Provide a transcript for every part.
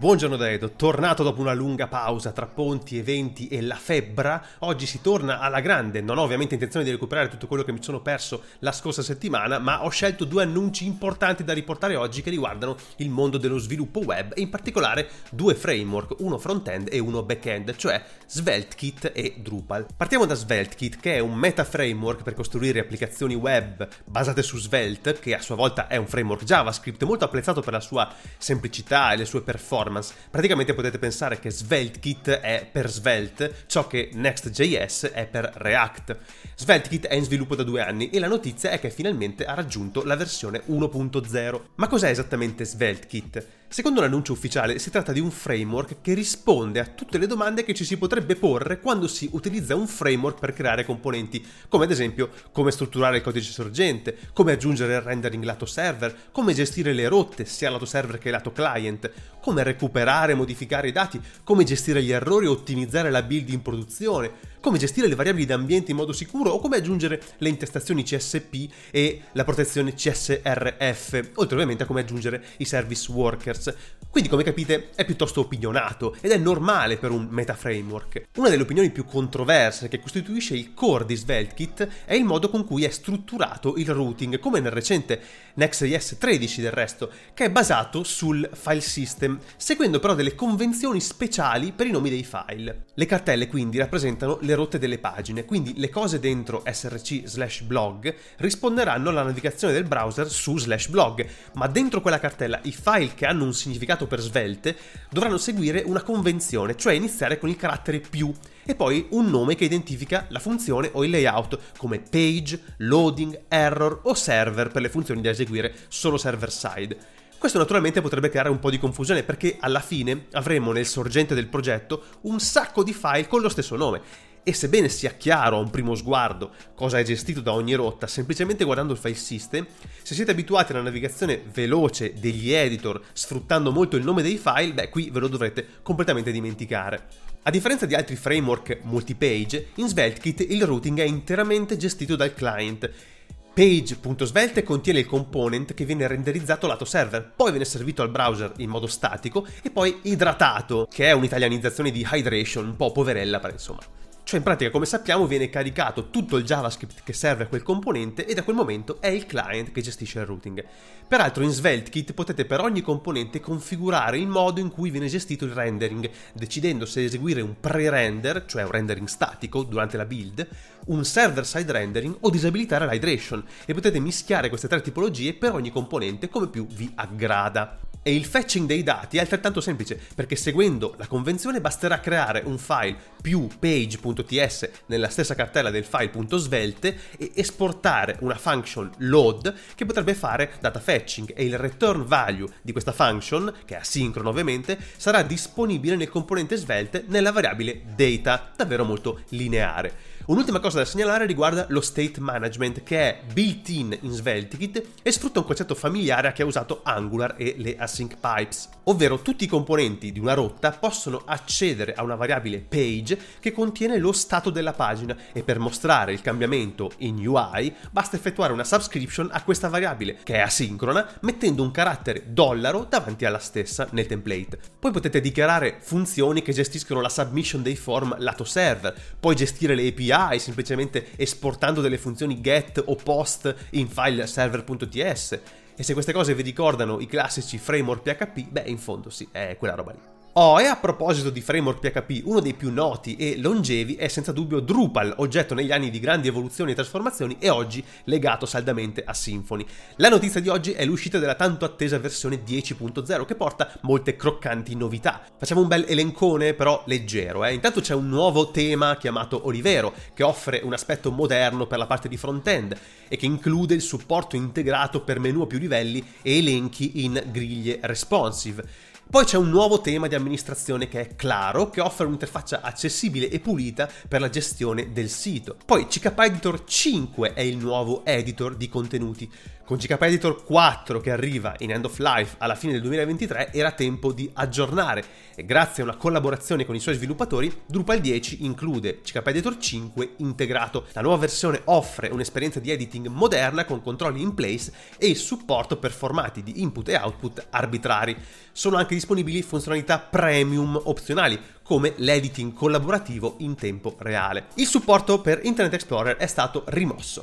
Buongiorno da Edo, tornato dopo una lunga pausa tra ponti, eventi e la febbra, oggi si torna alla grande, non ho ovviamente intenzione di recuperare tutto quello che mi sono perso la scorsa settimana, ma ho scelto due annunci importanti da riportare oggi che riguardano il mondo dello sviluppo web e in particolare due framework, uno front-end e uno back-end, cioè SvelteKit e Drupal. Partiamo da SvelteKit che è un meta framework per costruire applicazioni web basate su Svelte, che a sua volta è un framework JavaScript molto apprezzato per la sua semplicità e le sue performance performance. Praticamente potete pensare che SvelteKit è per Svelte, ciò che Next.js è per React. SvelteKit è in sviluppo da due anni e la notizia è che finalmente ha raggiunto la versione 1.0. Ma cos'è esattamente SvelteKit? Secondo l'annuncio ufficiale si tratta di un framework che risponde a tutte le domande che ci si potrebbe porre quando si utilizza un framework per creare componenti, come ad esempio come strutturare il codice sorgente, come aggiungere il rendering lato server, come gestire le rotte sia lato server che lato client, come recuperare e modificare i dati, come gestire gli errori e ottimizzare la build in produzione, come gestire le variabili d'ambiente in modo sicuro o come aggiungere le intestazioni CSP e la protezione CSRF, oltre ovviamente a come aggiungere i service workers. Quindi come capite è piuttosto opinionato ed è normale per un meta framework. Una delle opinioni più controverse che costituisce il core di SvelteKit è il modo con cui è strutturato il routing, come nel recente Next.js 13 del resto, che è basato sul file system, seguendo però delle convenzioni speciali per i nomi dei file. Le cartelle quindi rappresentano le rotte delle pagine, quindi le cose dentro src slash blog risponderanno alla navigazione del browser su slash blog, ma dentro quella cartella i file che hanno un significato per svelte dovranno seguire una convenzione, cioè iniziare con il carattere più e poi un nome che identifica la funzione o il layout come page, loading, error o server per le funzioni da eseguire solo server side. Questo naturalmente potrebbe creare un po' di confusione perché alla fine avremo nel sorgente del progetto un sacco di file con lo stesso nome e sebbene sia chiaro a un primo sguardo cosa è gestito da ogni rotta, semplicemente guardando il file system, se siete abituati alla navigazione veloce degli editor sfruttando molto il nome dei file, beh qui ve lo dovrete completamente dimenticare. A differenza di altri framework multipage, in SvelteKit il routing è interamente gestito dal client Page.svelte contiene il component che viene renderizzato lato server, poi viene servito al browser in modo statico e poi idratato, che è un'italianizzazione di hydration, un po' poverella, per insomma. Cioè in pratica come sappiamo viene caricato tutto il JavaScript che serve a quel componente e da quel momento è il client che gestisce il routing. Peraltro in SvelteKit potete per ogni componente configurare il modo in cui viene gestito il rendering, decidendo se eseguire un pre-render, cioè un rendering statico durante la build, un server-side rendering o disabilitare l'hydration e potete mischiare queste tre tipologie per ogni componente come più vi aggrada. E il fetching dei dati è altrettanto semplice perché seguendo la convenzione basterà creare un file più page.ts nella stessa cartella del file.svelte e esportare una function load che potrebbe fare data fetching e il return value di questa function, che è asincrono ovviamente, sarà disponibile nel componente svelte nella variabile data, davvero molto lineare. Un'ultima cosa da segnalare riguarda lo state management che è built-in in SvelteKit e sfrutta un concetto familiare a chi ha usato Angular e le async pipes, ovvero tutti i componenti di una rotta possono accedere a una variabile page che contiene lo stato della pagina e per mostrare il cambiamento in UI basta effettuare una subscription a questa variabile che è asincrona mettendo un carattere dollaro davanti alla stessa nel template. Poi potete dichiarare funzioni che gestiscono la submission dei form lato server, poi gestire le API API semplicemente esportando delle funzioni get o post in file server.ts. E se queste cose vi ricordano i classici framework PHP, beh, in fondo sì, è quella roba lì. Oh, e a proposito di framework PHP, uno dei più noti e longevi è senza dubbio Drupal, oggetto negli anni di grandi evoluzioni e trasformazioni e oggi legato saldamente a Symfony. La notizia di oggi è l'uscita della tanto attesa versione 10.0 che porta molte croccanti novità. Facciamo un bel elencone però leggero, eh. Intanto c'è un nuovo tema chiamato Olivero che offre un aspetto moderno per la parte di front-end e che include il supporto integrato per menu a più livelli e elenchi in griglie responsive. Poi c'è un nuovo tema di amministrazione che è Claro, che offre un'interfaccia accessibile e pulita per la gestione del sito. Poi CK Editor 5 è il nuovo editor di contenuti. Con GKP Editor 4 che arriva in end of life alla fine del 2023 era tempo di aggiornare e grazie a una collaborazione con i suoi sviluppatori Drupal 10 include GKP Editor 5 integrato. La nuova versione offre un'esperienza di editing moderna con controlli in place e il supporto per formati di input e output arbitrari. Sono anche disponibili funzionalità premium opzionali, come l'editing collaborativo in tempo reale. Il supporto per Internet Explorer è stato rimosso.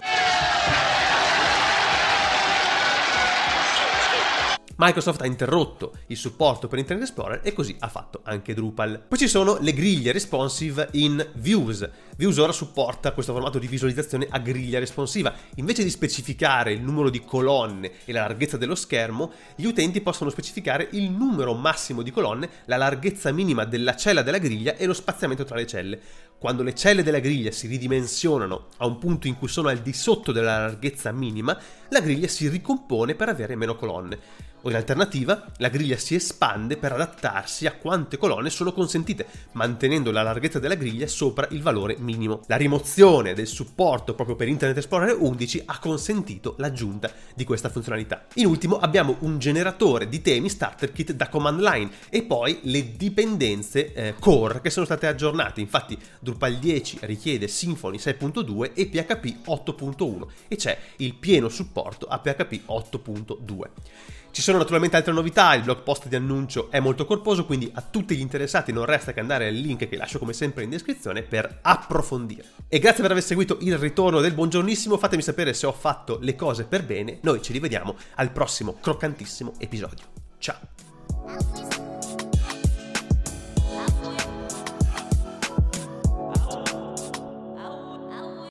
Microsoft ha interrotto il supporto per Internet Explorer e così ha fatto anche Drupal. Poi ci sono le griglie responsive in Views. Views ora supporta questo formato di visualizzazione a griglia responsiva. Invece di specificare il numero di colonne e la larghezza dello schermo, gli utenti possono specificare il numero massimo di colonne, la larghezza minima della cella della griglia e lo spaziamento tra le celle. Quando le celle della griglia si ridimensionano a un punto in cui sono al di sotto della larghezza minima, la griglia si ricompone per avere meno colonne o in alternativa la griglia si espande per adattarsi a quante colonne sono consentite, mantenendo la larghezza della griglia sopra il valore minimo. La rimozione del supporto proprio per Internet Explorer 11 ha consentito l'aggiunta di questa funzionalità. In ultimo abbiamo un generatore di temi starter kit da command line e poi le dipendenze eh, core che sono state aggiornate. Infatti Drupal 10 richiede Symfony 6.2 e PHP 8.1 e c'è il pieno supporto a PHP 8.2. Ci sono naturalmente altre novità, il blog post di annuncio è molto corposo, quindi a tutti gli interessati non resta che andare al link che lascio come sempre in descrizione per approfondire. E grazie per aver seguito il ritorno del buongiornissimo, fatemi sapere se ho fatto le cose per bene, noi ci rivediamo al prossimo croccantissimo episodio. Ciao!